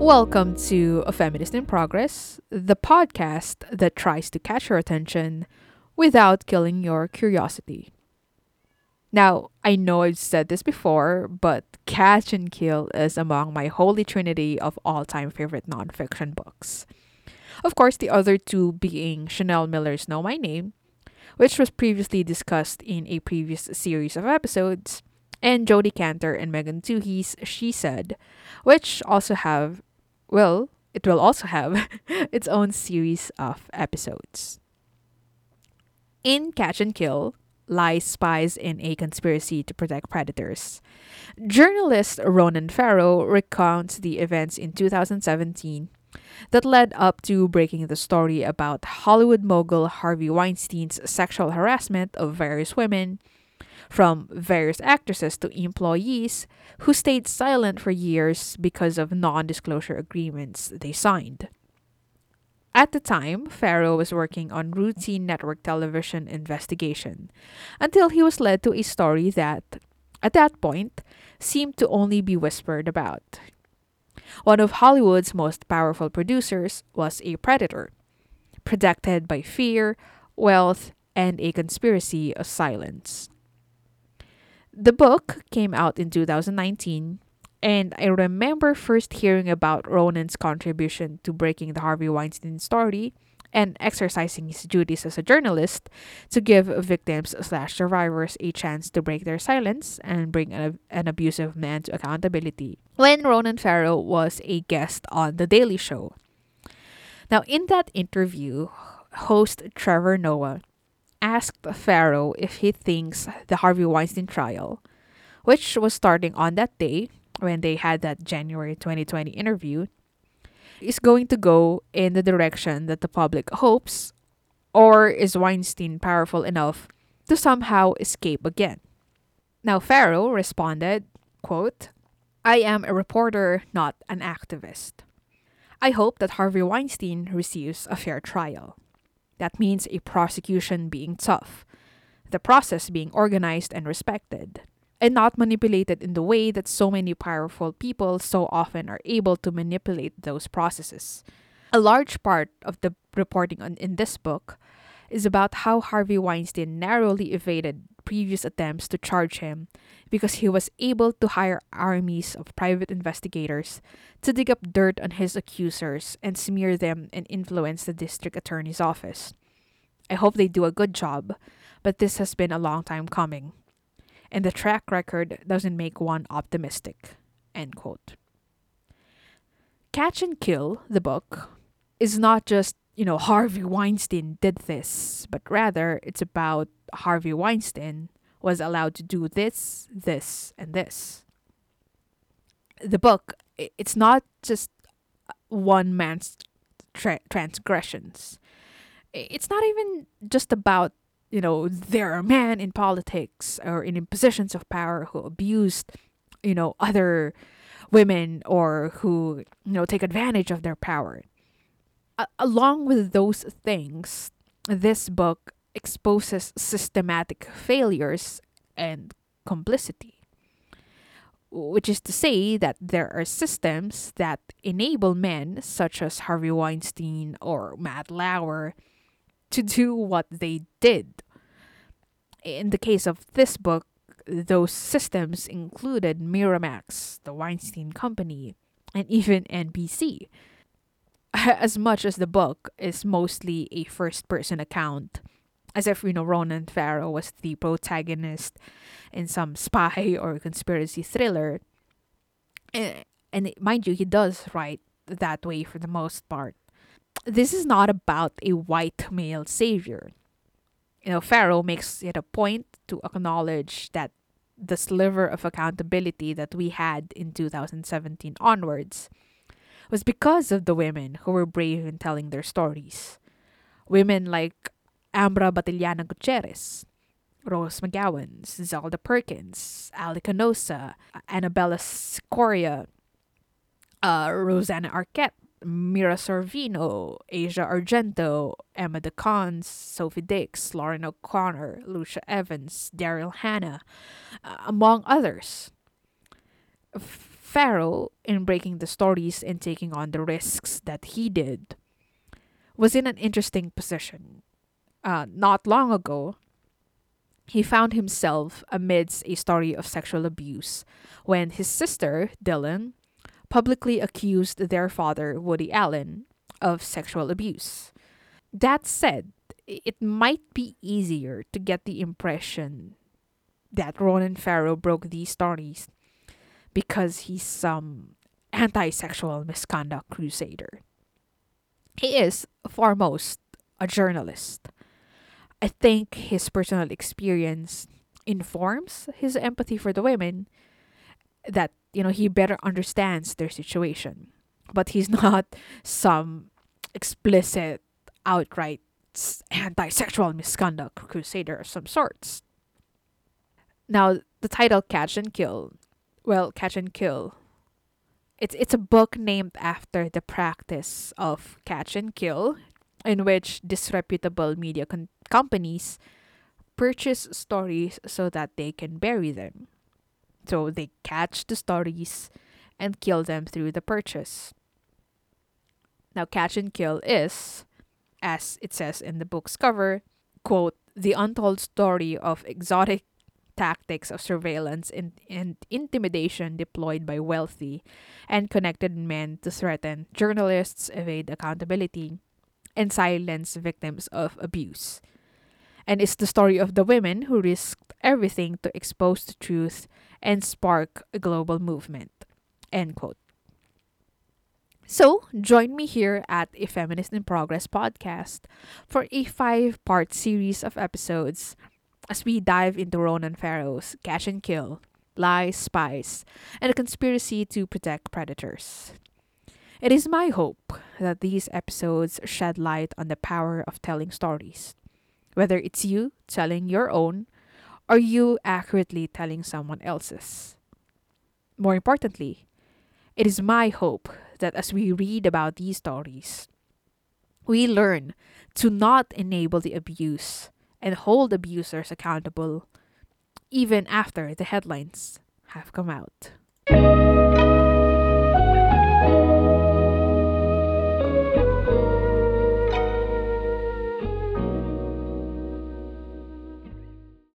Welcome to A Feminist in Progress, the podcast that tries to catch your attention without killing your curiosity. Now, I know I've said this before, but Catch and Kill is among my holy trinity of all time favorite nonfiction books. Of course, the other two being Chanel Miller's Know My Name, which was previously discussed in a previous series of episodes, and Jodi Kantor and Megan Twohey's She Said, which also have, well, it will also have its own series of episodes. In Catch and Kill, lies spies in a conspiracy to protect predators. Journalist Ronan Farrow recounts the events in 2017 that led up to breaking the story about Hollywood mogul Harvey Weinstein's sexual harassment of various women, from various actresses to employees who stayed silent for years because of non disclosure agreements they signed. At the time, Farrow was working on routine network television investigation until he was led to a story that, at that point, seemed to only be whispered about. One of Hollywood's most powerful producers was a predator, protected by fear, wealth, and a conspiracy of silence. The book came out in 2019 and I remember first hearing about Ronan's contribution to breaking the Harvey Weinstein story and exercising his duties as a journalist to give victims slash survivors a chance to break their silence and bring an, an abusive man to accountability when Ronan Farrow was a guest on The Daily Show. Now, in that interview, host Trevor Noah asked Farrow if he thinks the Harvey Weinstein trial, which was starting on that day, when they had that January 2020 interview is going to go in the direction that the public hopes, or is Weinstein powerful enough to somehow escape again? Now, Farrow responded, quote, I am a reporter, not an activist. I hope that Harvey Weinstein receives a fair trial. That means a prosecution being tough, the process being organized and respected, and not manipulated in the way that so many powerful people so often are able to manipulate those processes. A large part of the reporting on, in this book is about how Harvey Weinstein narrowly evaded previous attempts to charge him because he was able to hire armies of private investigators to dig up dirt on his accusers and smear them and influence the district attorney's office. I hope they do a good job, but this has been a long time coming and the track record doesn't make one optimistic. End quote. Catch and Kill, the book, is not just, you know, Harvey Weinstein did this, but rather it's about Harvey Weinstein was allowed to do this, this, and this. The book, it's not just uh, one man's tra- transgressions. It's not even just about you know, there are men in politics or in positions of power who abused, you know, other women or who, you know, take advantage of their power. Along with those things, this book exposes systematic failures and complicity. Which is to say that there are systems that enable men, such as Harvey Weinstein or Matt Lauer, to do what they did. In the case of this book, those systems included Miramax, the Weinstein Company, and even NBC. As much as the book is mostly a first person account, as if you know Ronan Farrow was the protagonist in some spy or conspiracy thriller. Eh, and mind you, he does write that way for the most part this is not about a white male savior. You know, Farrow makes it a point to acknowledge that the sliver of accountability that we had in 2017 onwards was because of the women who were brave in telling their stories. Women like Ambra Battilana Gutierrez, Rose McGowan, Zelda Perkins, Ali Canosa, Annabella Sciorra, uh, Rosanna Arquette, Mira Sorvino, Asia Argento, Emma de Caunes, Sophie Dix, Lauren O'Connor, Lucia Evans, Daryl Hannah, uh, among others. Farrow, in breaking the stories and taking on the risks that he did, was in an interesting position. Uh, not long ago, he found himself amidst a story of sexual abuse when his sister, Dylan, publicly accused their father, Woody Allen, of sexual abuse. That said, it might be easier to get the impression that Ronan Farrow broke these stories because he's some anti sexual misconduct crusader. He is, foremost, a journalist. I think his personal experience informs his empathy for the women that, you know, he better understands their situation. But he's not some explicit, outright anti sexual misconduct crusader of some sorts. Now, the title Catch and Kill, well, Catch and Kill, it's, it's a book named after the practice of catch and kill, in which disreputable media con- companies purchase stories so that they can bury them. So they catch the stories and kill them through the purchase. Now, Catch and Kill is, as it says in the book's cover, quote, the untold story of exotic tactics of surveillance and, and intimidation deployed by wealthy and connected men to threaten journalists, evade accountability, and silence victims of abuse. And it's the story of the women who risked everything to expose the truth and spark a global movement. End quote. So, join me here at A Feminist in Progress podcast for a five part series of episodes as we dive into Ronan Farrow's Catch and Kill, Lies, Spies, and a conspiracy to protect predators. It is my hope that these episodes shed light on the power of telling stories, whether it's you telling your own or you accurately telling someone else's. More importantly, it is my hope that as we read about these stories, we learn to not enable the abuse and hold abusers accountable even after the headlines have come out.